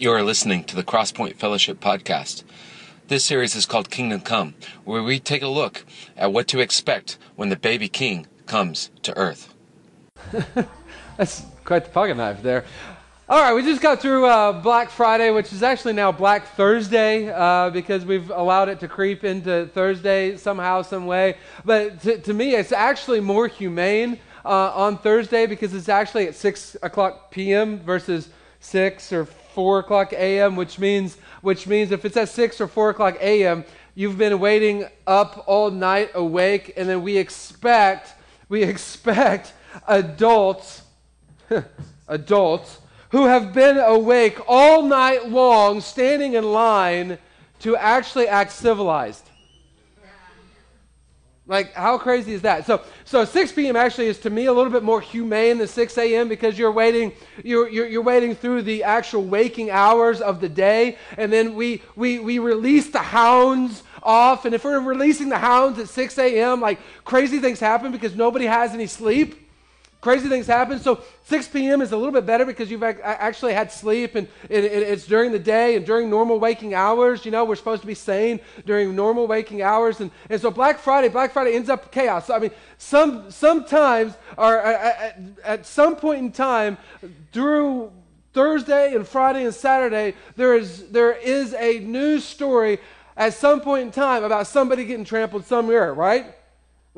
You are listening to the Crosspoint Fellowship podcast. This series is called Kingdom Come, where we take a look at what to expect when the baby king comes to earth. That's quite the pocket knife there. All right, we just got through uh, Black Friday, which is actually now Black Thursday uh, because we've allowed it to creep into Thursday somehow, some way. But to, to me, it's actually more humane uh, on Thursday because it's actually at 6 o'clock p.m. versus 6 or 4 o'clock a.m., which means, which means if it's at 6 or 4 o'clock a.m., you've been waiting up all night awake, and then we expect, we expect adults, adults, who have been awake all night long, standing in line to actually act civilized. Like, how crazy is that? So, so 6 p.m. actually is to me a little bit more humane than 6 a.m. because you're waiting, you're, you're, you're, waiting through the actual waking hours of the day, and then we, we, we release the hounds off. And if we're releasing the hounds at 6 a.m., like crazy things happen because nobody has any sleep. Crazy things happen. So 6 p.m. is a little bit better because you've actually had sleep and it's during the day and during normal waking hours. You know, we're supposed to be sane during normal waking hours. And, and so Black Friday, Black Friday ends up chaos. I mean, some, sometimes or at, at some point in time through Thursday and Friday and Saturday, there is, there is a news story at some point in time about somebody getting trampled somewhere, right?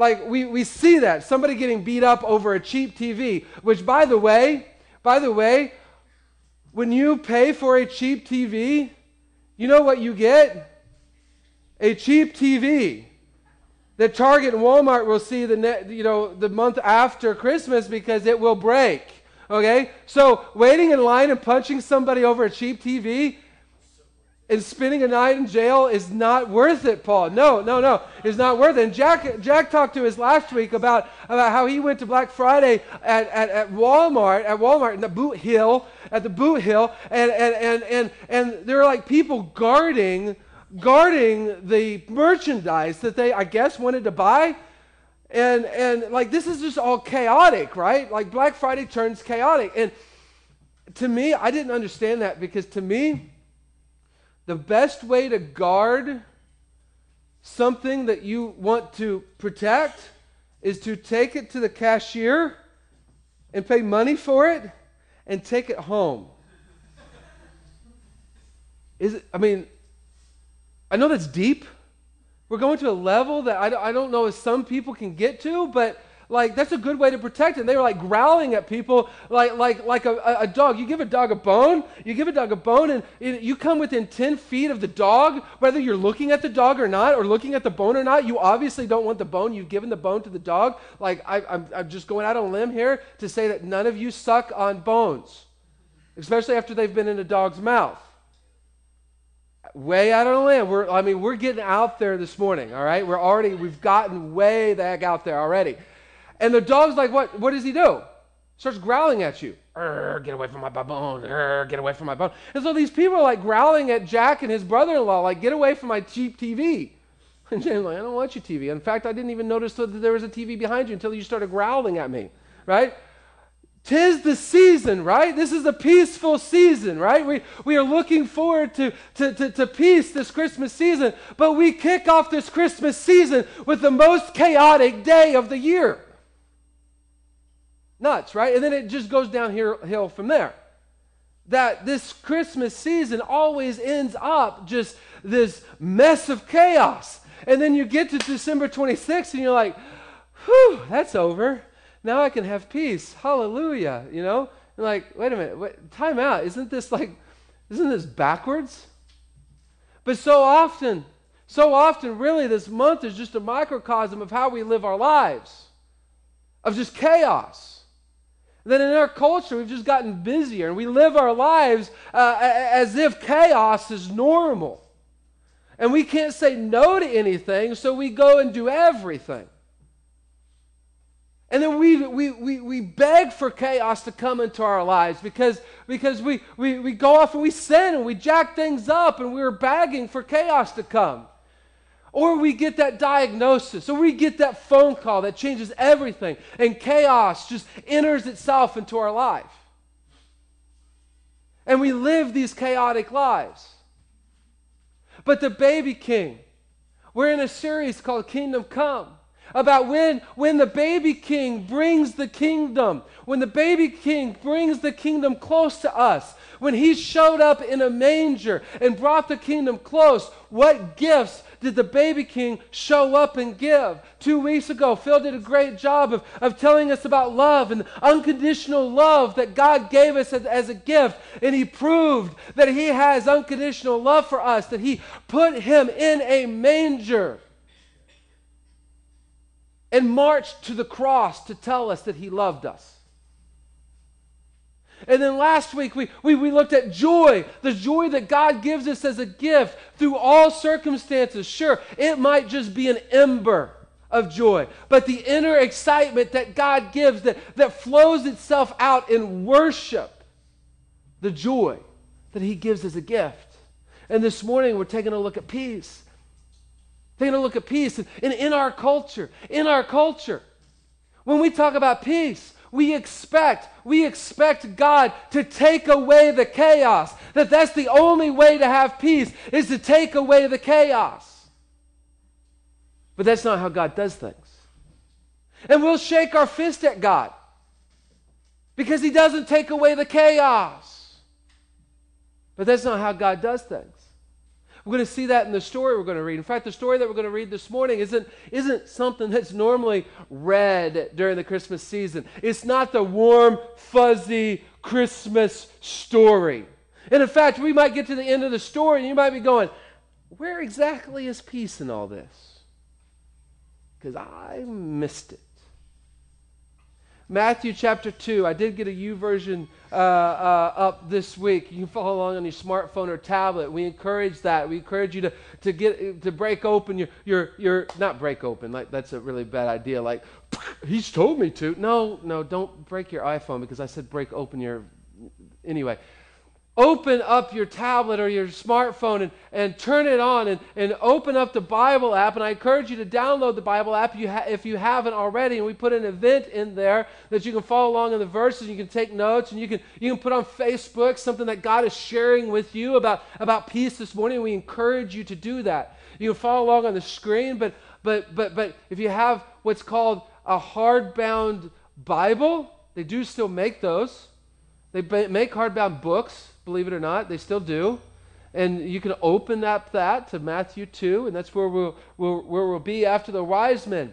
Like we, we see that somebody getting beat up over a cheap TV, which by the way, by the way, when you pay for a cheap TV, you know what you get? A cheap TV that Target and Walmart will see the net, you know the month after Christmas because it will break. Okay, so waiting in line and punching somebody over a cheap TV and spending a night in jail is not worth it, Paul. No, no, no. It's not worth it. And Jack, Jack talked to us last week about, about how he went to Black Friday at, at, at Walmart, at Walmart in the boot hill, at the boot hill, and, and, and, and, and there were like people guarding, guarding the merchandise that they, I guess, wanted to buy. And, and like this is just all chaotic, right? Like Black Friday turns chaotic. And to me, I didn't understand that because to me, the best way to guard something that you want to protect is to take it to the cashier and pay money for it and take it home. Is it, I mean, I know that's deep. We're going to a level that I, I don't know if some people can get to, but like that's a good way to protect it. they were like growling at people like like like a, a, dog. You give a dog a bone, you give a dog a bone, and you come within 10 feet of the dog, whether you're looking at the dog or not, or looking at the bone or not, you obviously don't want the bone. You've given the bone to the dog. Like I, I'm, I'm just going out on a limb here to say that none of you suck on bones, especially after they've been in a dog's mouth way out on a limb. We're, I mean, we're getting out there this morning, all right? We're already, we've gotten way the heck out there already. And the dog's like, what, what does he do? Starts growling at you. get away from my bone. get away from my bone. And so these people are like growling at Jack and his brother in law, like, get away from my cheap TV. And James like, I don't want your TV. In fact, I didn't even notice that there was a TV behind you until you started growling at me, right? Tis the season, right? This is a peaceful season, right? We, we are looking forward to, to, to, to, peace this Christmas season, but we kick off this Christmas season with the most chaotic day of the year nuts, right? And then it just goes downhill from there. That this Christmas season always ends up just this mess of chaos. And then you get to December 26th and you're like, whew, that's over. Now I can have peace. Hallelujah. You know? You're like, wait a minute, wait, time out. Isn't this like, isn't this backwards? But so often, so often, really, this month is just a microcosm of how we live our lives, of just chaos. Then in our culture, we've just gotten busier and we live our lives uh, as if chaos is normal. And we can't say no to anything, so we go and do everything. And then we, we, we, we beg for chaos to come into our lives because, because we, we, we go off and we sin and we jack things up and we're begging for chaos to come. Or we get that diagnosis, or we get that phone call that changes everything, and chaos just enters itself into our life. And we live these chaotic lives. But the baby king, we're in a series called Kingdom Come about when, when the baby king brings the kingdom, when the baby king brings the kingdom close to us, when he showed up in a manger and brought the kingdom close, what gifts did the baby king show up and give? Two weeks ago, Phil did a great job of, of telling us about love and unconditional love that God gave us as, as a gift. And he proved that he has unconditional love for us, that he put him in a manger and marched to the cross to tell us that he loved us. And then last week, we, we, we looked at joy, the joy that God gives us as a gift through all circumstances. Sure, it might just be an ember of joy, but the inner excitement that God gives that, that flows itself out in worship, the joy that He gives as a gift. And this morning, we're taking a look at peace. Taking a look at peace. And, and in our culture, in our culture, when we talk about peace, we expect we expect God to take away the chaos. That that's the only way to have peace is to take away the chaos. But that's not how God does things. And we'll shake our fist at God because he doesn't take away the chaos. But that's not how God does things. We're going to see that in the story we're going to read. In fact, the story that we're going to read this morning isn't, isn't something that's normally read during the Christmas season. It's not the warm, fuzzy Christmas story. And in fact, we might get to the end of the story and you might be going, where exactly is peace in all this? Because I missed it. Matthew chapter 2. I did get a YouVersion uh, uh, up this week. You can follow along on your smartphone or tablet. We encourage that. We encourage you to, to get to break open your, your, your not break open, like that's a really bad idea. Like, he's told me to. No, no, don't break your iPhone because I said break open your. Anyway, open up your tablet or your smartphone and, and turn it on and, and open up the Bible app. And I encourage you to download the Bible app you ha- if you haven't already. And we put an event in there that you can follow along in the verses. You can take notes and you can, you can put on Facebook something that God is sharing with you about, about peace this morning. We encourage you to do that. You can follow along on the screen, but, but, but, but if you have what's called a hardbound Bible, they do still make those. They make hardbound books believe it or not. They still do. And you can open up that to Matthew 2, and that's where we'll, we'll, where we'll be after the wise men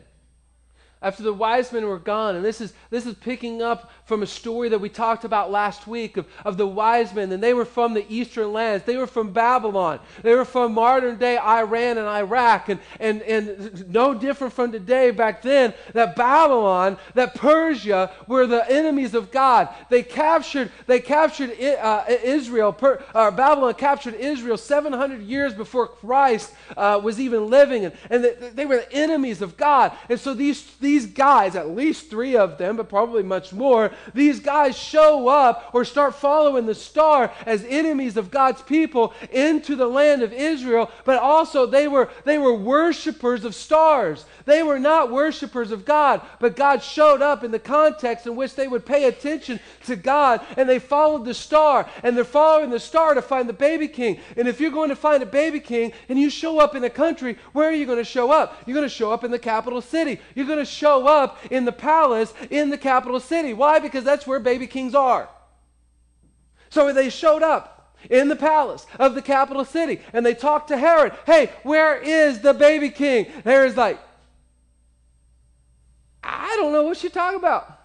after the wise men were gone. And this is, this is picking up from a story that we talked about last week of, of the wise men. And they were from the eastern lands, they were from Babylon, they were from modern day Iran and Iraq. And, and, and no different from today, back then, that Babylon, that Persia were the enemies of God. They captured, they captured uh, Israel, per, uh, Babylon captured Israel 700 years before Christ uh, was even living. And, and they, they were the enemies of God. And so these, these these guys, at least three of them, but probably much more, these guys show up or start following the star as enemies of God's people into the land of Israel, but also they were, they were worshipers of stars. They were not worshipers of God, but God showed up in the context in which they would pay attention to God and they followed the star and they're following the star to find the baby king. And if you're going to find a baby king and you show up in a country, where are you going to show up? You're going to show up in the capital city. You're going to show up in the palace in the capital city. Why? Because that's where baby kings are. So they showed up in the palace of the capital city and they talked to Herod. Hey, where is the baby king? Herod's like, I don't know what you're talking about.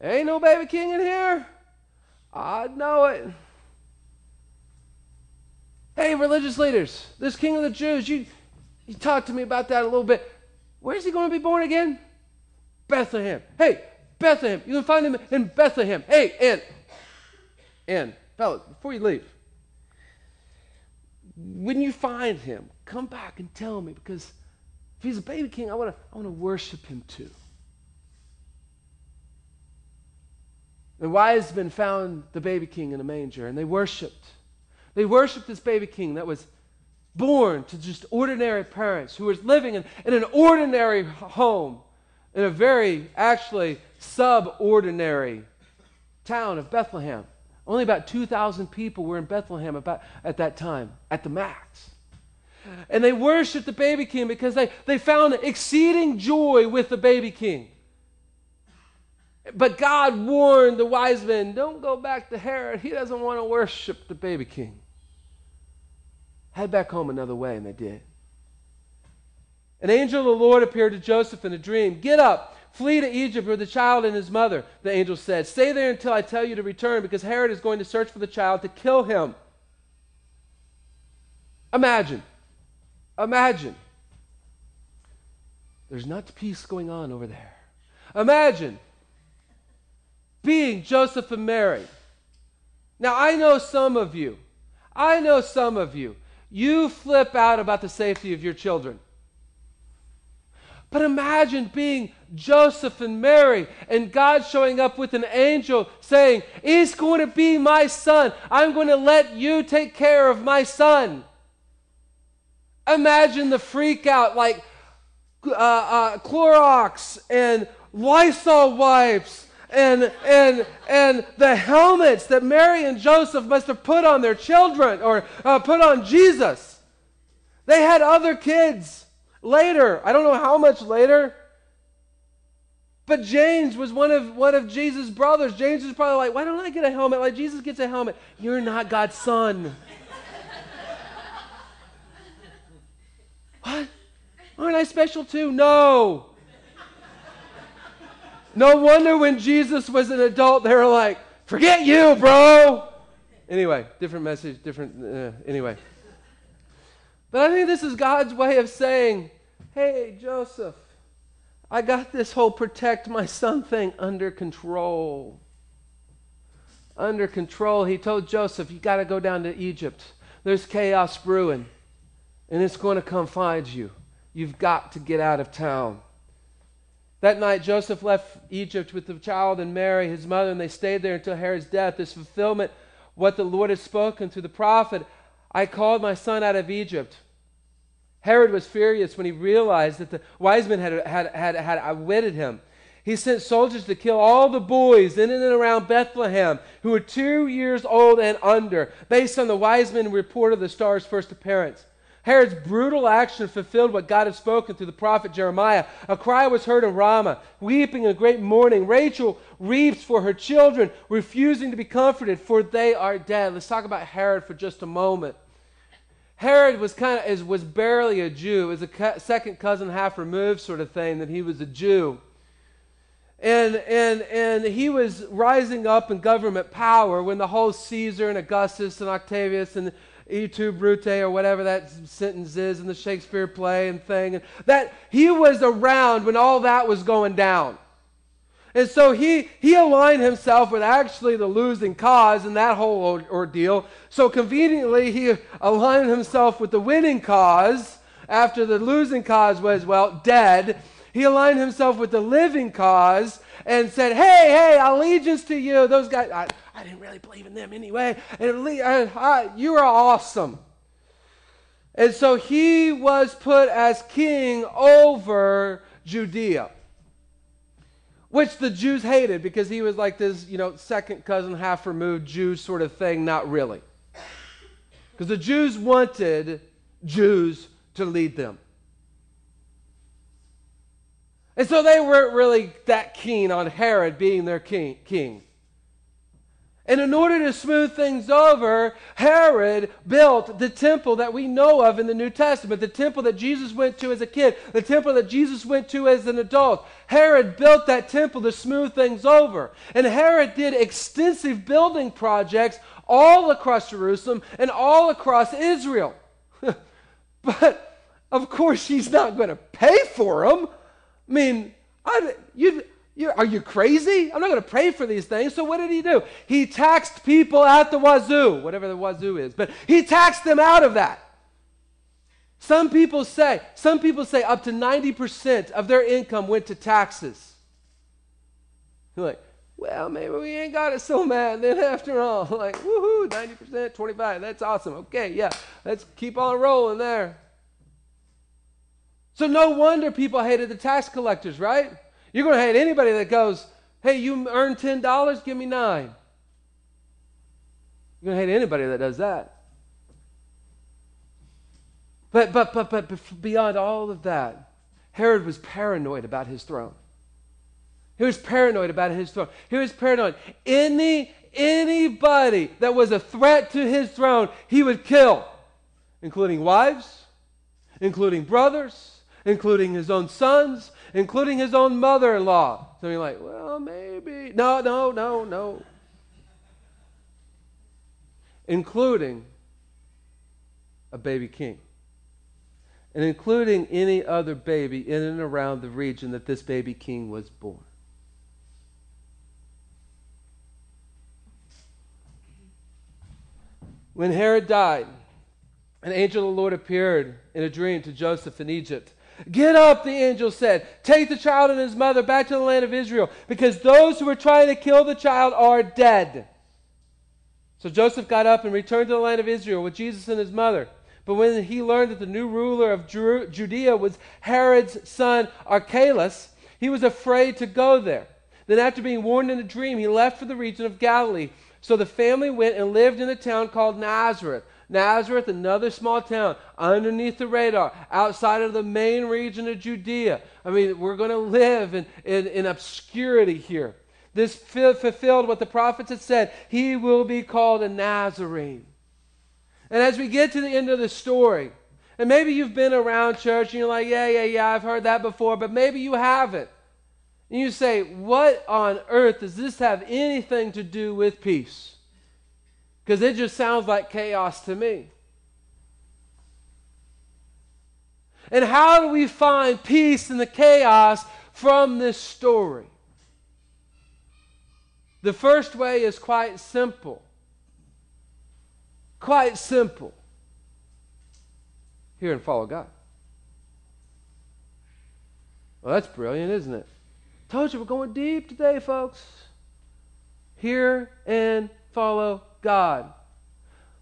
Ain't no baby king in here. I know it. Hey, religious leaders, this king of the Jews, you, you talked to me about that a little bit. Where's he going to be born again? Bethlehem. Hey, Bethlehem. You can find him in Bethlehem. Hey, and, and, fellas, before you leave, when you find him, come back and tell me because if he's a baby king, I want to I want to worship him too. The wise men found the baby king in a manger and they worshiped. They worshiped this baby king that was born to just ordinary parents who was living in, in an ordinary home in a very, actually, subordinary town of Bethlehem, Only about 2,000 people were in Bethlehem about, at that time, at the max. And they worshiped the baby king because they, they found exceeding joy with the baby king. But God warned the wise men don't go back to Herod. He doesn't want to worship the baby king. Head back home another way, and they did. An angel of the Lord appeared to Joseph in a dream. Get up, flee to Egypt with the child and his mother, the angel said. Stay there until I tell you to return, because Herod is going to search for the child to kill him. Imagine. Imagine. There's not peace going on over there. Imagine being Joseph and Mary. Now, I know some of you, I know some of you, you flip out about the safety of your children. But imagine being Joseph and Mary and God showing up with an angel saying, He's going to be my son. I'm going to let you take care of my son. Imagine the freak out like uh, uh, Clorox and Lysol wipes and, and, and the helmets that Mary and Joseph must have put on their children or uh, put on Jesus. They had other kids later. I don't know how much later. But James was one of, one of Jesus' brothers. James was probably like, why don't I get a helmet? Like Jesus gets a helmet. You're not God's son. what? Aren't I special too? No. No wonder when Jesus was an adult, they were like, forget you, bro. Anyway, different message, different, uh, anyway. But I think this is God's way of saying, hey, Joseph, I got this whole protect my son thing under control. Under control. He told Joseph, you got to go down to Egypt. There's chaos brewing, and it's going to come find you. You've got to get out of town. That night, Joseph left Egypt with the child and Mary, his mother, and they stayed there until Herod's death. This fulfillment, what the Lord had spoken through the prophet I called my son out of Egypt. Herod was furious when he realized that the wise men had, had, had, had outwitted him. He sent soldiers to kill all the boys in and around Bethlehem who were two years old and under, based on the wise men report of the star's first appearance. Herod's brutal action fulfilled what God had spoken through the prophet Jeremiah. A cry was heard in Ramah, weeping and great mourning. Rachel weeps for her children, refusing to be comforted, for they are dead. Let's talk about Herod for just a moment. Herod was kind of is, was barely a Jew. Was a second cousin half removed sort of thing that he was a Jew. And, and, and he was rising up in government power when the whole Caesar and Augustus and Octavius and et tu Brute or whatever that sentence is in the Shakespeare play and thing. And that he was around when all that was going down. And so he, he aligned himself with actually the losing cause in that whole ordeal. So conveniently, he aligned himself with the winning cause after the losing cause was, well, dead. He aligned himself with the living cause and said, Hey, hey, allegiance to you. Those guys, I, I didn't really believe in them anyway. And you are awesome. And so he was put as king over Judea, which the Jews hated because he was like this, you know, second cousin, half removed Jew sort of thing. Not really. Because the Jews wanted Jews to lead them. And so they weren't really that keen on Herod being their king. And in order to smooth things over, Herod built the temple that we know of in the New Testament, the temple that Jesus went to as a kid, the temple that Jesus went to as an adult. Herod built that temple to smooth things over. And Herod did extensive building projects all across Jerusalem and all across Israel. but of course, he's not going to pay for them. I mean, I, you, you, are you crazy? I'm not going to pray for these things. So what did he do? He taxed people at the wazoo, whatever the wazoo is, but he taxed them out of that. Some people say, some people say up to 90% of their income went to taxes. You're like, well, maybe we ain't got it so bad then after all. Like, woohoo, 90%, 25, that's awesome. Okay, yeah, let's keep on rolling there. So no wonder people hated the tax collectors, right? You're going to hate anybody that goes, hey, you earned $10, give me nine. You're going to hate anybody that does that. But, but, but, but beyond all of that, Herod was paranoid about his throne. He was paranoid about his throne. He was paranoid. Any, anybody that was a threat to his throne, he would kill, including wives, including brothers, including his own sons, including his own mother in law. So you're like, well, maybe. No, no, no, no. Including a baby king. And including any other baby in and around the region that this baby king was born. When Herod died, an angel of the Lord appeared in a dream to Joseph in Egypt. Get up, the angel said. Take the child and his mother back to the land of Israel, because those who were trying to kill the child are dead. So Joseph got up and returned to the land of Israel with Jesus and his mother. But when he learned that the new ruler of Judea was Herod's son Archelaus, he was afraid to go there. Then, after being warned in a dream, he left for the region of Galilee. So the family went and lived in a town called Nazareth. Nazareth, another small town underneath the radar, outside of the main region of Judea. I mean, we're going to live in, in, in obscurity here. This fulfilled what the prophets had said. He will be called a Nazarene. And as we get to the end of the story, and maybe you've been around church and you're like, yeah, yeah, yeah, I've heard that before, but maybe you haven't. And you say, What on earth does this have anything to do with peace? Because it just sounds like chaos to me. And how do we find peace in the chaos from this story? The first way is quite simple. Quite simple. Hear and follow God. Well, that's brilliant, isn't it? Told you we're going deep today, folks. Hear and follow God.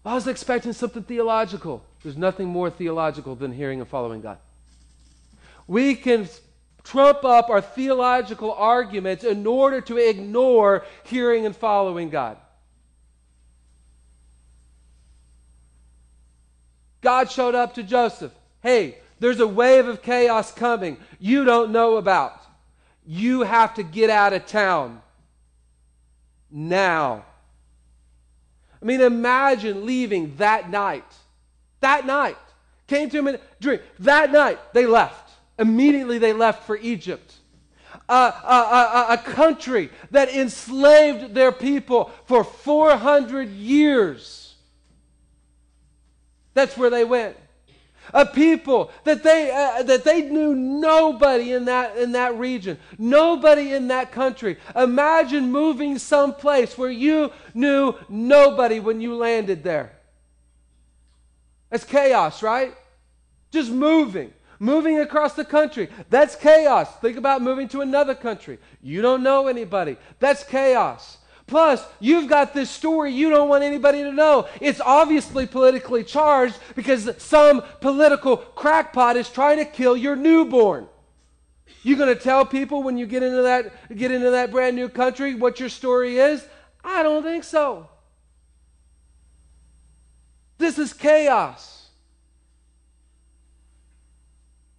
I was expecting something theological. There's nothing more theological than hearing and following God. We can trump up our theological arguments in order to ignore hearing and following God. God showed up to Joseph. Hey, there's a wave of chaos coming you don't know about. You have to get out of town now. I mean, imagine leaving that night. That night. Came to him in a dream. That night, they left. Immediately, they left for Egypt. Uh, a, a, a country that enslaved their people for 400 years. That's where they went a people that they, uh, that they knew nobody in that, in that region, nobody in that country. Imagine moving someplace where you knew nobody when you landed there. That's chaos, right? Just moving. Moving across the country. That's chaos. Think about moving to another country. You don't know anybody. That's chaos. Plus, you've got this story you don't want anybody to know. It's obviously politically charged because some political crackpot is trying to kill your newborn. You going to tell people when you get into that get into that brand new country what your story is? I don't think so. This is chaos.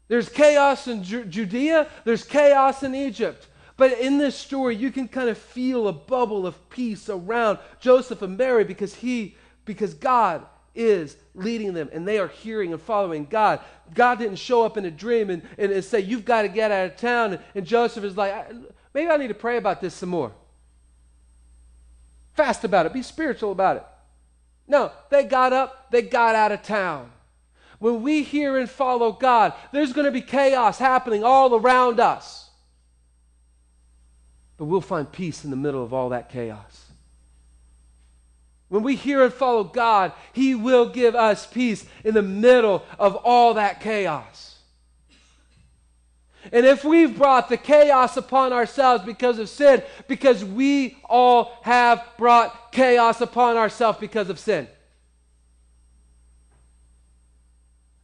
There's chaos in Ju- Judea, there's chaos in Egypt. But in this story, you can kind of feel a bubble of peace around Joseph and Mary because he, because God is leading them and they are hearing and following God. God didn't show up in a dream and, and, and say, You've got to get out of town. And, and Joseph is like, Maybe I need to pray about this some more. Fast about it, be spiritual about it. No, they got up, they got out of town. When we hear and follow God, there's going to be chaos happening all around us. But we'll find peace in the middle of all that chaos. When we hear and follow God, He will give us peace in the middle of all that chaos. And if we've brought the chaos upon ourselves because of sin, because we all have brought chaos upon ourselves because of sin.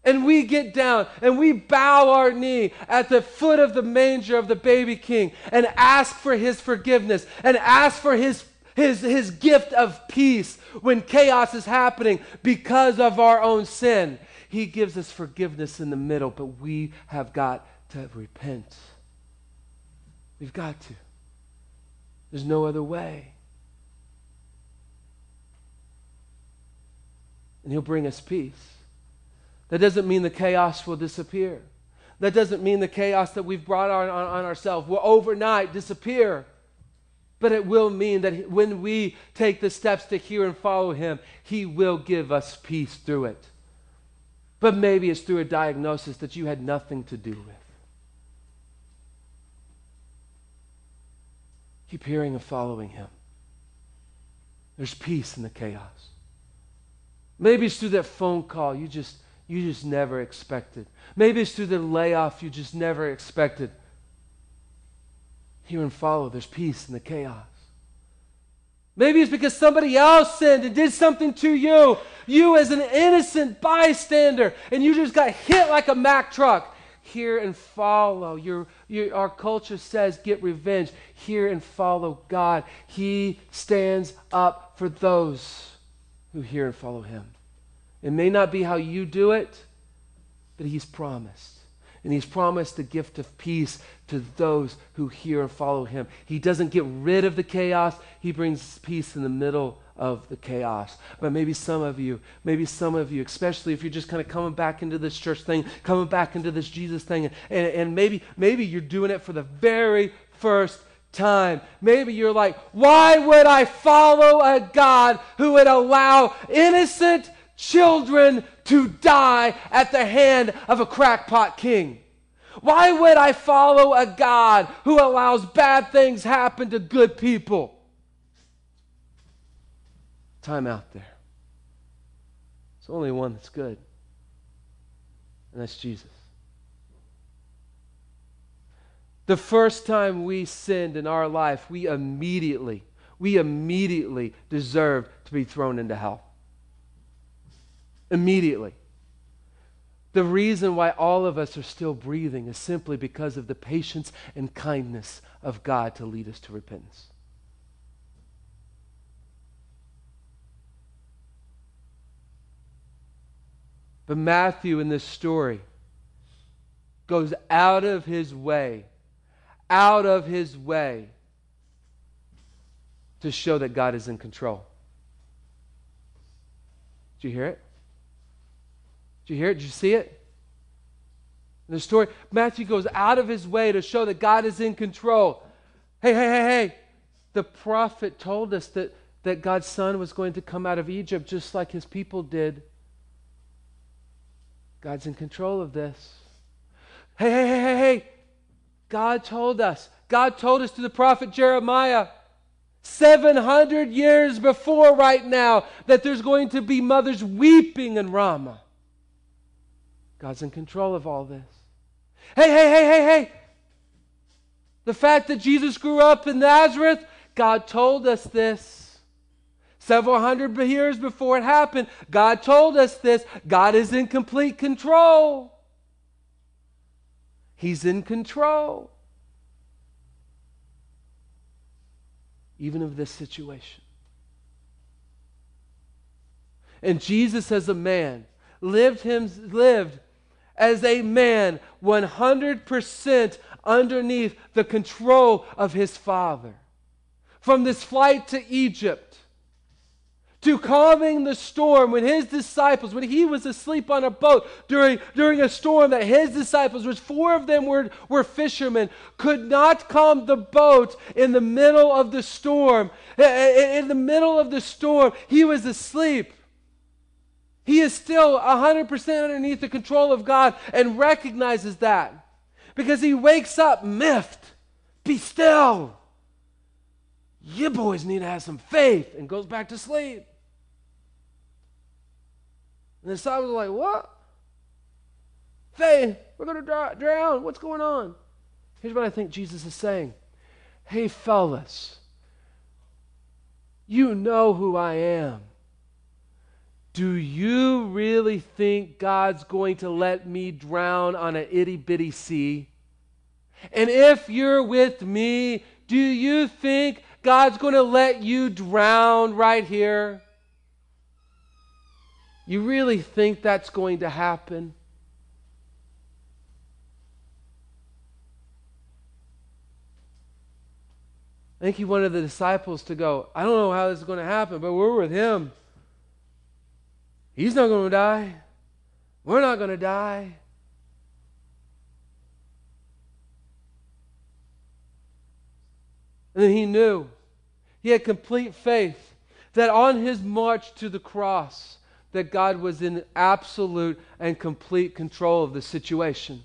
And we get down and we bow our knee at the foot of the manger of the baby king and ask for his forgiveness and ask for his, his, his gift of peace when chaos is happening because of our own sin. He gives us forgiveness in the middle, but we have got to repent. We've got to. There's no other way. And He'll bring us peace. That doesn't mean the chaos will disappear. That doesn't mean the chaos that we've brought on, on, on ourselves will overnight disappear. But it will mean that when we take the steps to hear and follow Him, He will give us peace through it. But maybe it's through a diagnosis that you had nothing to do with. Keep hearing and following Him. There's peace in the chaos. Maybe it's through that phone call you just you just never expected. Maybe it's through the layoff you just never expected. Hear and follow. There's peace in the chaos. Maybe it's because somebody else sinned and did something to you. You, as an innocent bystander, and you just got hit like a Mack truck. Hear and follow. Your, your, our culture says get revenge. Hear and follow God. He stands up for those who hear and follow Him. It may not be how you do it, but He's promised. And He's promised the gift of peace to those who hear and follow Him. He doesn't get rid of the chaos, He brings peace in the middle of the chaos. But maybe some of you, maybe some of you, especially if you're just kind of coming back into this church thing, coming back into this Jesus thing, and, and maybe, maybe you're doing it for the very first time. Maybe you're like, why would I follow a God who would allow innocent children to die at the hand of a crackpot king? Why would I follow a God who allows bad things happen to good people? Time out there. There's only one that's good, and that's Jesus. The first time we sinned in our life, we immediately, we immediately deserved to be thrown into hell. Immediately. The reason why all of us are still breathing is simply because of the patience and kindness of God to lead us to repentance. But Matthew in this story goes out of his way out of his way to show that God is in control. Did you hear it? Did you hear it? Did you see it? The story, Matthew goes out of his way to show that God is in control. Hey, hey, hey, hey. The prophet told us that, that God's son was going to come out of Egypt just like his people did. God's in control of this. Hey, hey, hey, hey, hey. God told us. God told us to the prophet Jeremiah 700 years before right now that there's going to be mothers weeping in Ramah. God's in control of all this. Hey, hey, hey, hey, hey. The fact that Jesus grew up in Nazareth, God told us this. Several hundred years before it happened, God told us this. God is in complete control. He's in control. Even of this situation. And Jesus, as a man, lived him lived as a man 100% underneath the control of his father. From this flight to Egypt, to calming the storm when his disciples, when he was asleep on a boat during, during a storm that his disciples, which four of them were, were fishermen, could not calm the boat in the middle of the storm. In the middle of the storm, he was asleep. He is still 100% underneath the control of God and recognizes that. Because he wakes up miffed. Be still. You boys need to have some faith and goes back to sleep. And the disciples are like, What? Faith, we're going to drown. What's going on? Here's what I think Jesus is saying Hey, fellas, you know who I am. Do you really think God's going to let me drown on an itty bitty sea? And if you're with me, do you think God's going to let you drown right here? You really think that's going to happen? I think he wanted the disciples to go, I don't know how this is going to happen, but we're with him. He's not going to die. We're not going to die. And then he knew, he had complete faith that on his march to the cross, that God was in absolute and complete control of the situation.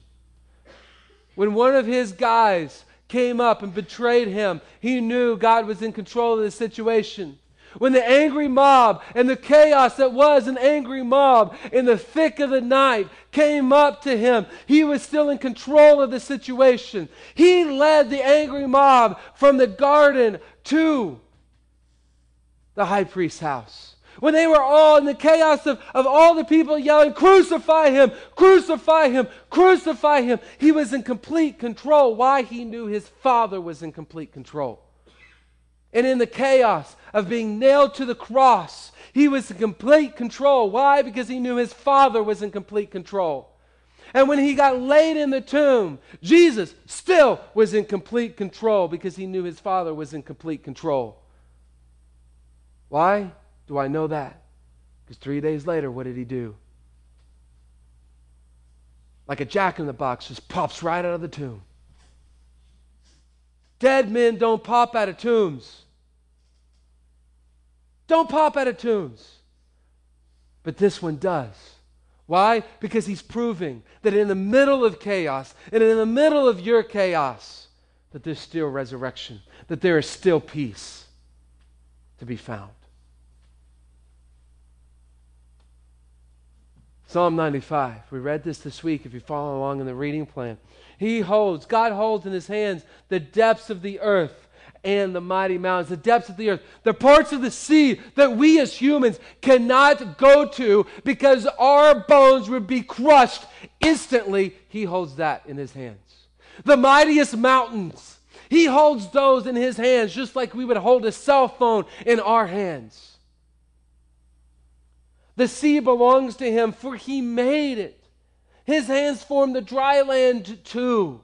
When one of his guys came up and betrayed him, he knew God was in control of the situation. When the angry mob and the chaos that was an angry mob in the thick of the night came up to him, he was still in control of the situation. He led the angry mob from the garden to the high priest's house when they were all in the chaos of, of all the people yelling, Crucify him, crucify him, crucify him, he was in complete control. Why? He knew his father was in complete control. And in the chaos of being nailed to the cross, he was in complete control. Why? Because he knew his father was in complete control. And when he got laid in the tomb, Jesus still was in complete control because he knew his father was in complete control. Why? do I know that? Because three days later, what did he do? Like a jack in the box, just pops right out of the tomb. Dead men don't pop out of tombs. Don't pop out of tombs. But this one does. Why? Because he's proving that in the middle of chaos and in the middle of your chaos, that there's still resurrection, that there is still peace to be found. Psalm 95. We read this this week if you follow along in the reading plan. He holds, God holds in his hands the depths of the earth and the mighty mountains, the depths of the earth, the parts of the sea that we as humans cannot go to because our bones would be crushed instantly. He holds that in his hands. The mightiest mountains, he holds those in his hands just like we would hold a cell phone in our hands. The sea belongs to him, for he made it. His hands form the dry land too.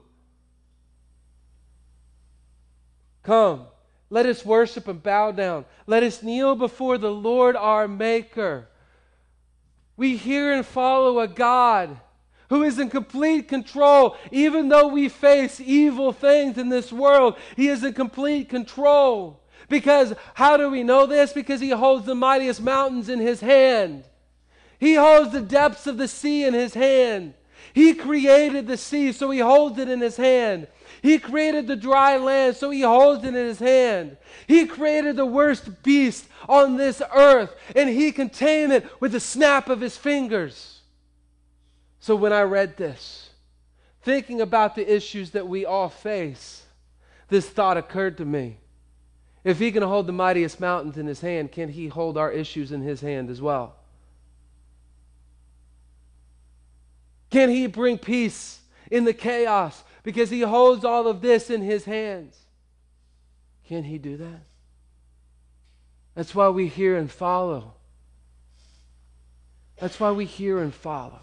Come, let us worship and bow down. Let us kneel before the Lord our Maker. We hear and follow a God who is in complete control. Even though we face evil things in this world, He is in complete control. Because how do we know this? Because he holds the mightiest mountains in his hand. He holds the depths of the sea in his hand. He created the sea, so he holds it in his hand. He created the dry land, so he holds it in his hand. He created the worst beast on this earth, and he can tame it with the snap of his fingers. So when I read this, thinking about the issues that we all face, this thought occurred to me. If he can hold the mightiest mountains in his hand, can he hold our issues in his hand as well? Can he bring peace in the chaos because he holds all of this in his hands? Can he do that? That's why we hear and follow. That's why we hear and follow.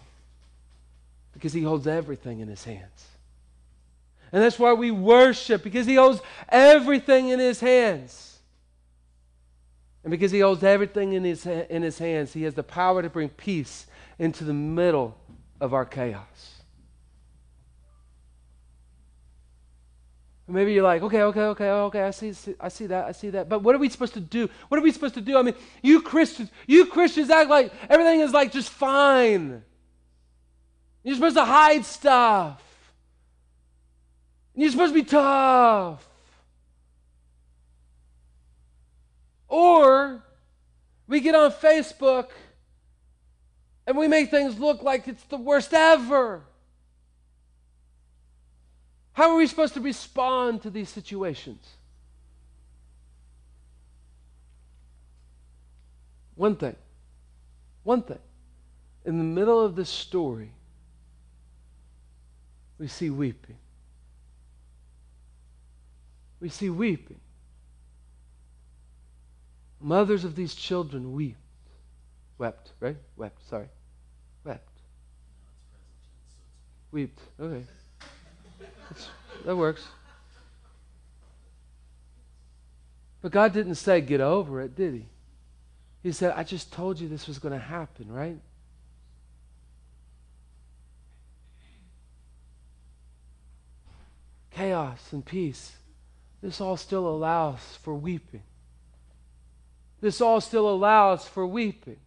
Because he holds everything in his hands. And that's why we worship, because he holds everything in his hands. And because he holds everything in his, in his hands, he has the power to bring peace into the middle of our chaos. Maybe you're like, okay, okay, okay, okay, I see, I see that, I see that. But what are we supposed to do? What are we supposed to do? I mean, you Christians, you Christians act like everything is like just fine. You're supposed to hide stuff. You're supposed to be tough. Or we get on Facebook and we make things look like it's the worst ever. How are we supposed to respond to these situations? One thing, one thing. In the middle of this story, we see weeping. We see weeping. Mothers of these children weep. Wept, right? Wept, sorry. Wept. Wept. Okay. That's, that works. But God didn't say, get over it, did He? He said, I just told you this was going to happen, right? Chaos and peace. This all still allows for weeping. This all still allows for weeping.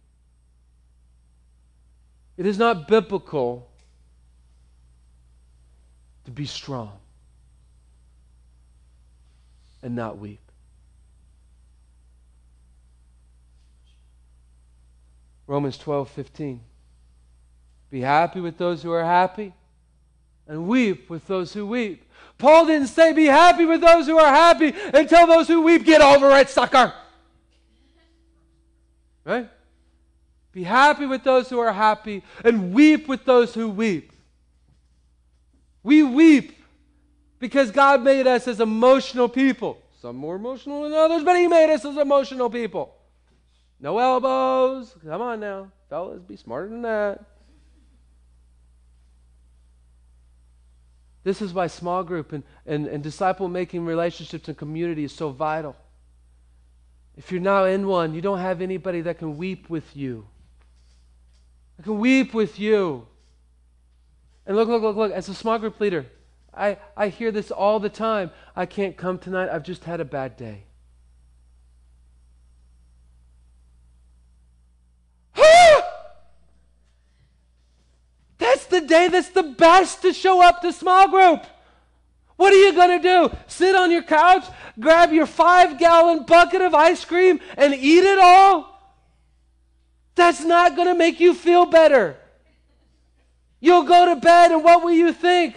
It is not biblical to be strong and not weep. Romans 12, 15. Be happy with those who are happy and weep with those who weep. Paul didn't say be happy with those who are happy and tell those who weep, get over it, sucker. Right? Be happy with those who are happy and weep with those who weep. We weep because God made us as emotional people. Some more emotional than others, but He made us as emotional people. No elbows. Come on now. Fellas, be smarter than that. This is why small group and, and, and disciple making relationships and community is so vital. If you're not in one, you don't have anybody that can weep with you. I can weep with you. And look, look, look, look, as a small group leader, I, I hear this all the time. I can't come tonight. I've just had a bad day. That's the day that's the best to show up to small group. What are you going to do? Sit on your couch, grab your five gallon bucket of ice cream, and eat it all? That's not going to make you feel better. You'll go to bed, and what will you think?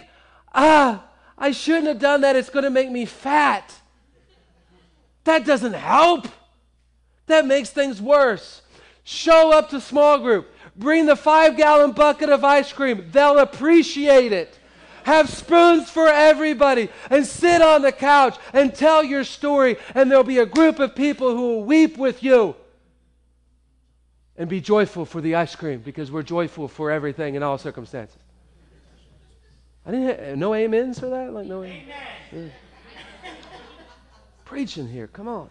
Ah, I shouldn't have done that. It's going to make me fat. That doesn't help. That makes things worse. Show up to small group. Bring the five gallon bucket of ice cream. They'll appreciate it. Have spoons for everybody and sit on the couch and tell your story, and there'll be a group of people who will weep with you. And be joyful for the ice cream because we're joyful for everything in all circumstances. I didn't have, no amens for that? Like no amen. Yeah. Preaching here, come on.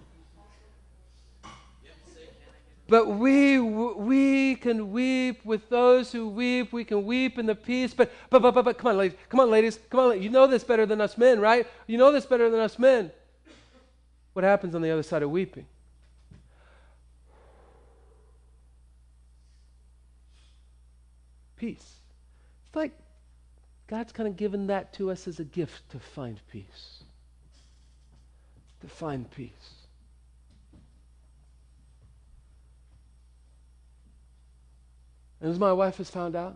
But we, we can weep with those who weep. We can weep in the peace. But, but, but, but, but come on, ladies. Come on, ladies. Come on. You know this better than us men, right? You know this better than us men. What happens on the other side of weeping? Peace. It's like God's kind of given that to us as a gift to find peace. To find peace. And as my wife has found out,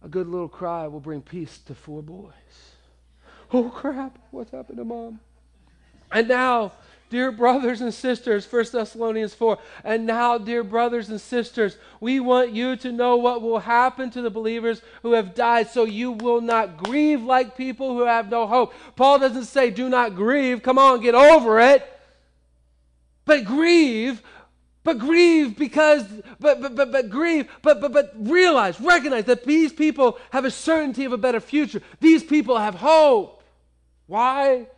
a good little cry will bring peace to four boys. Oh crap, what's happened to mom? And now, dear brothers and sisters, 1 Thessalonians 4, and now, dear brothers and sisters, we want you to know what will happen to the believers who have died so you will not grieve like people who have no hope. Paul doesn't say, do not grieve. Come on, get over it. But grieve but grieve because, but, but, but, but grieve, but, but, but realize, recognize that these people have a certainty of a better future. These people have hope. Why?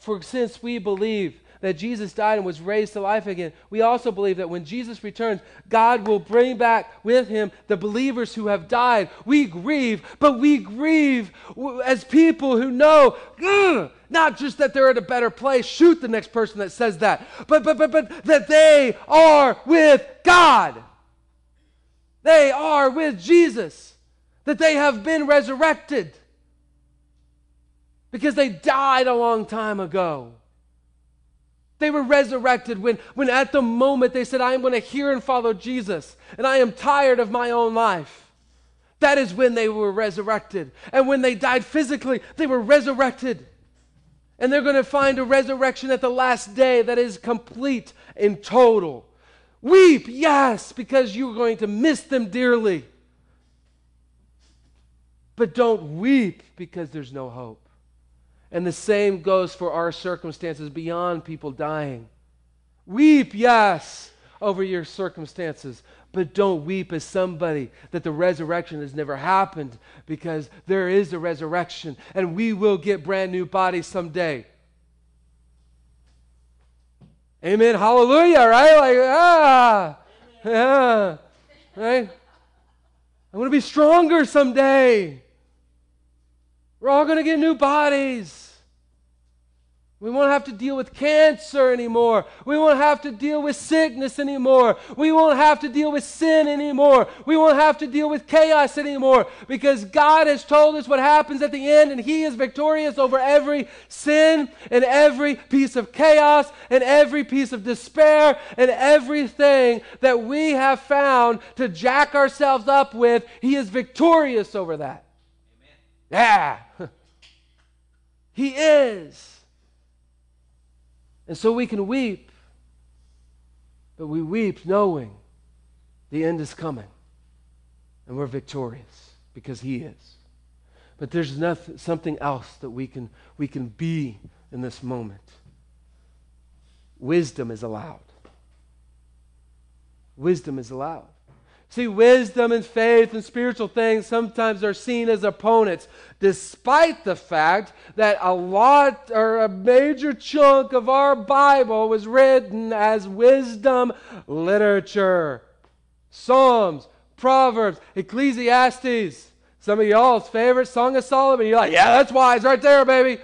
For since we believe that Jesus died and was raised to life again, we also believe that when Jesus returns, God will bring back with him the believers who have died. We grieve, but we grieve as people who know, not just that they're at a better place, shoot the next person that says that, but, but, but, but that they are with God. They are with Jesus, that they have been resurrected because they died a long time ago. They were resurrected when, when at the moment they said, I am going to hear and follow Jesus, and I am tired of my own life. That is when they were resurrected. And when they died physically, they were resurrected. And they're going to find a resurrection at the last day that is complete and total. Weep, yes, because you're going to miss them dearly. But don't weep because there's no hope. And the same goes for our circumstances beyond people dying. Weep, yes, over your circumstances, but don't weep as somebody that the resurrection has never happened because there is a resurrection and we will get brand new bodies someday. Amen. Hallelujah, right? Like, ah, yeah, right? I'm going to be stronger someday. We're all going to get new bodies. We won't have to deal with cancer anymore. We won't have to deal with sickness anymore. We won't have to deal with sin anymore. We won't have to deal with chaos anymore because God has told us what happens at the end and He is victorious over every sin and every piece of chaos and every piece of despair and everything that we have found to jack ourselves up with. He is victorious over that. Amen. Yeah. He is. And so we can weep, but we weep knowing the end is coming and we're victorious because He is. But there's nothing, something else that we can, we can be in this moment. Wisdom is allowed. Wisdom is allowed. See, wisdom and faith and spiritual things sometimes are seen as opponents, despite the fact that a lot or a major chunk of our Bible was written as wisdom literature. Psalms, Proverbs, Ecclesiastes. Some of y'all's favorite Song of Solomon. You're like, yeah, that's wise right there, baby.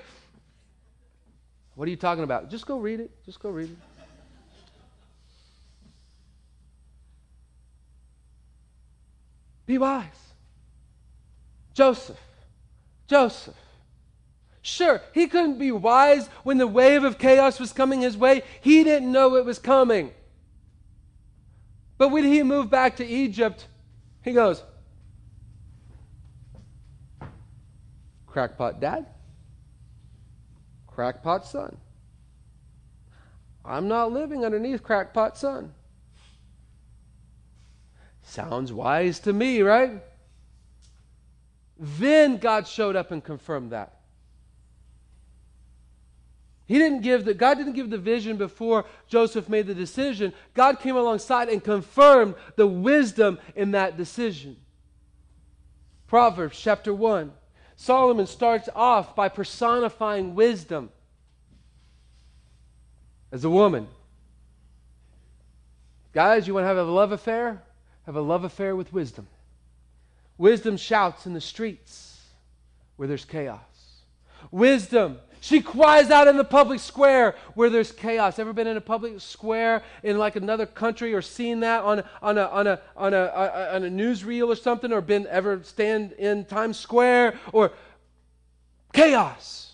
What are you talking about? Just go read it. Just go read it. Be wise. Joseph. Joseph. Sure, he couldn't be wise when the wave of chaos was coming his way. He didn't know it was coming. But when he moved back to Egypt, he goes, Crackpot dad, crackpot son. I'm not living underneath crackpot son. Sounds wise to me, right? Then God showed up and confirmed that. He didn't give the God didn't give the vision before Joseph made the decision. God came alongside and confirmed the wisdom in that decision. Proverbs chapter 1. Solomon starts off by personifying wisdom as a woman. Guys, you want to have a love affair? Have a love affair with wisdom. Wisdom shouts in the streets where there's chaos. Wisdom, she cries out in the public square where there's chaos. Ever been in a public square in like another country or seen that on, on, a, on, a, on, a, on a newsreel or something or been ever stand in Times Square or chaos?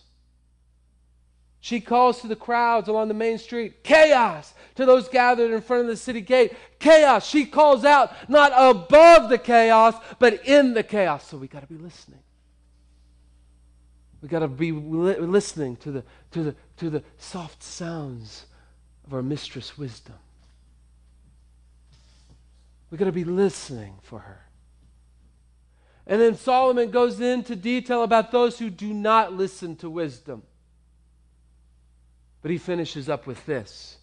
She calls to the crowds along the main street, chaos to those gathered in front of the city gate. Chaos. She calls out not above the chaos, but in the chaos. So we got to be listening. We got to be li- listening to the, to, the, to the soft sounds of our mistress wisdom. We got to be listening for her. And then Solomon goes into detail about those who do not listen to wisdom. But he finishes up with this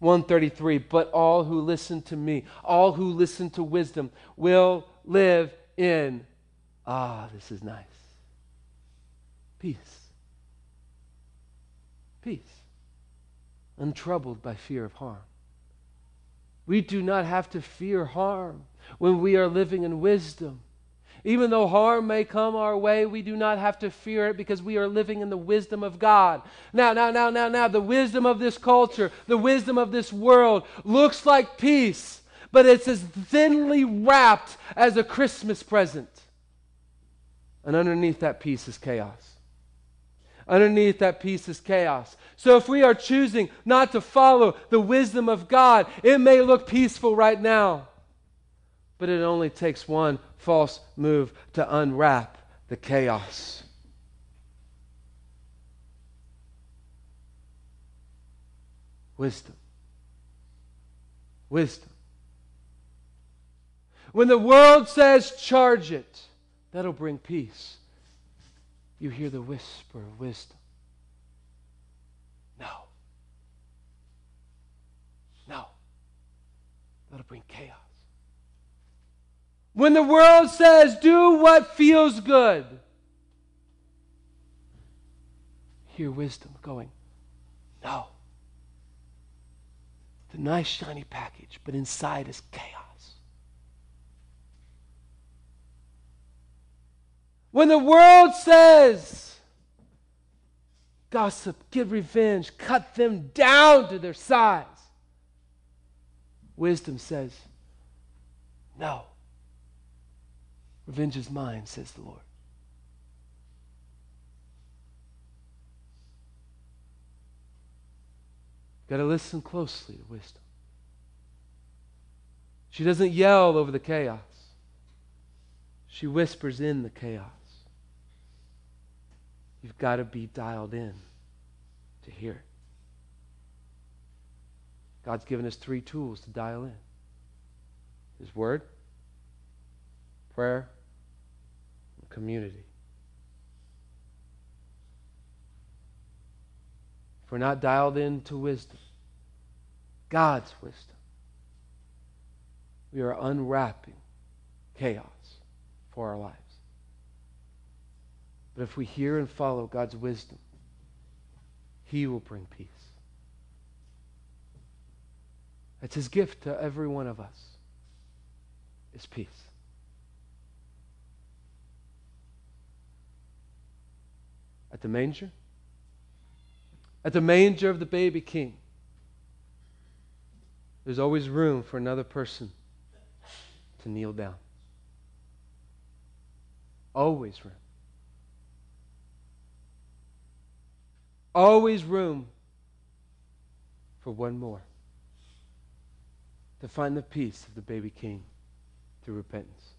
133 But all who listen to me, all who listen to wisdom, will live in, ah, this is nice, peace. Peace. Untroubled by fear of harm. We do not have to fear harm when we are living in wisdom. Even though harm may come our way, we do not have to fear it because we are living in the wisdom of God. Now, now, now, now, now, the wisdom of this culture, the wisdom of this world looks like peace, but it's as thinly wrapped as a Christmas present. And underneath that peace is chaos. Underneath that peace is chaos. So if we are choosing not to follow the wisdom of God, it may look peaceful right now, but it only takes one false move to unwrap the chaos. Wisdom. Wisdom. When the world says charge it, that'll bring peace. You hear the whisper of wisdom. No. No. that'll bring chaos. When the world says, do what feels good, hear wisdom going, no. The nice, shiny package, but inside is chaos. When the world says, gossip, get revenge, cut them down to their size, wisdom says, no. Revenge is mine, says the Lord. Got to listen closely to wisdom. She doesn't yell over the chaos, she whispers in the chaos. You've got to be dialed in to hear it. God's given us three tools to dial in His Word, prayer, community. If we're not dialed into wisdom, God's wisdom, we are unwrapping chaos for our lives. But if we hear and follow God's wisdom, He will bring peace. It's His gift to every one of us is peace. At the manger, at the manger of the baby king, there's always room for another person to kneel down. Always room. Always room for one more to find the peace of the baby king through repentance.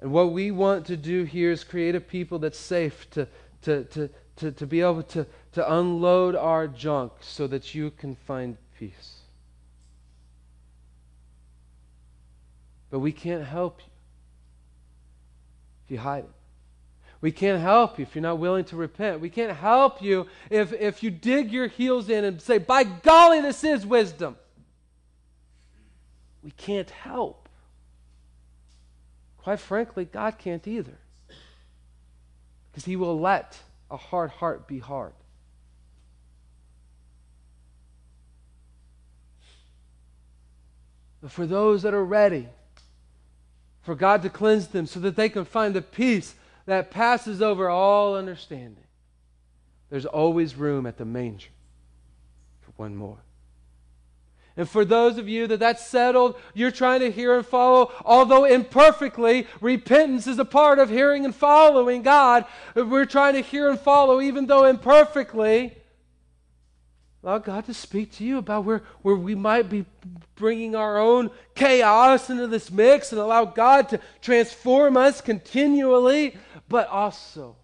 And what we want to do here is create a people that's safe to, to, to, to, to be able to, to unload our junk so that you can find peace. But we can't help you if you hide it. We can't help you if you're not willing to repent. We can't help you if, if you dig your heels in and say, by golly, this is wisdom. We can't help. Quite frankly, God can't either. Because He will let a hard heart be hard. But for those that are ready, for God to cleanse them so that they can find the peace that passes over all understanding, there's always room at the manger for one more. And for those of you that that's settled, you're trying to hear and follow, although imperfectly, repentance is a part of hearing and following God. We're trying to hear and follow, even though imperfectly. Allow God to speak to you about where, where we might be bringing our own chaos into this mix and allow God to transform us continually, but also.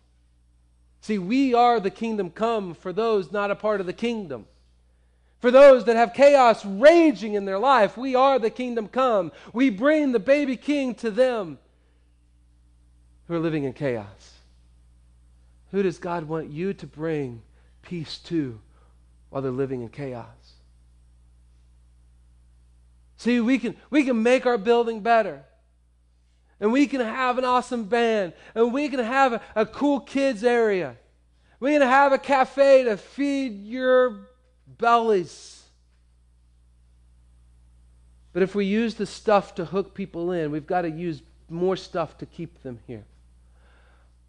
See, we are the kingdom come for those not a part of the kingdom. For those that have chaos raging in their life, we are the kingdom come. We bring the baby king to them who are living in chaos. Who does God want you to bring peace to while they're living in chaos? See, we can, we can make our building better. And we can have an awesome band. And we can have a, a cool kids area. We can have a cafe to feed your bellies. But if we use the stuff to hook people in, we've got to use more stuff to keep them here.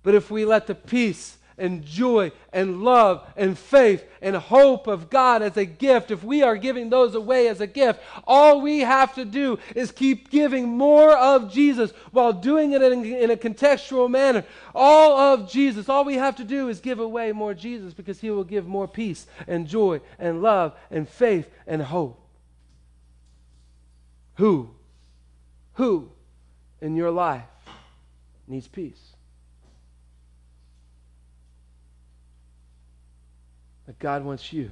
But if we let the peace and joy and love and faith and hope of God as a gift, if we are giving those away as a gift, all we have to do is keep giving more of Jesus while doing it in, in, a contextual manner. All of Jesus. All we have to do is give away more Jesus because He will give more peace and joy and love and faith and hope. Who? Who in your life needs peace? That God wants you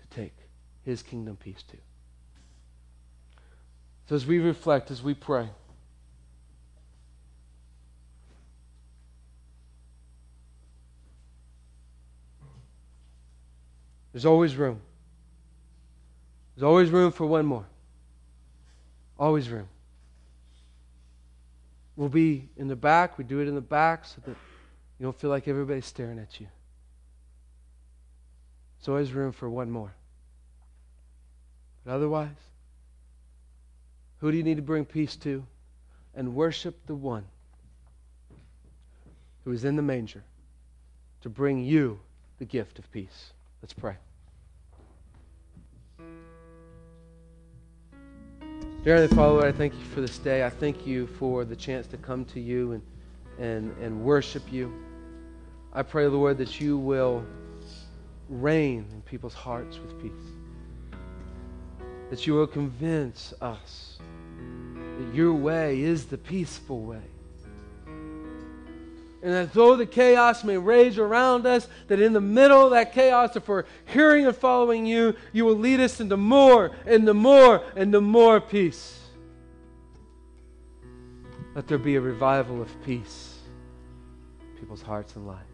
to take his kingdom peace to. So as we reflect, as we pray, there's always room. There's always room for one more. Always room. We'll be in the back. We do it in the back so that you don't feel like everybody's staring at you. There's always room for one more. But otherwise, who do you need to bring peace to? And worship the one who is in the manger to bring you the gift of peace. Let's pray. Dear Heavenly Father, I thank you for this day. I thank you for the chance to come to you and, and, and worship you. I pray, Lord, that you will reign in people's hearts with peace. That you will convince us that your way is the peaceful way. And that though the chaos may rage around us, that in the middle of that chaos, if we're hearing and following you, you will lead us into more and the more and the more peace. Let there be a revival of peace in people's hearts and lives.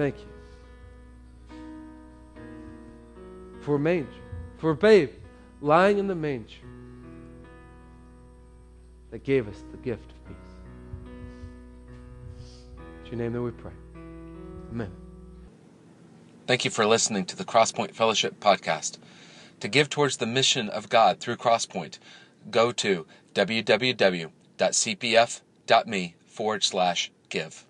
Thank you for a manger, for a babe lying in the manger that gave us the gift of peace. In your name that we pray. Amen. Thank you for listening to the Crosspoint Fellowship podcast. To give towards the mission of God through Crosspoint, go to www.cpf.me forward slash give.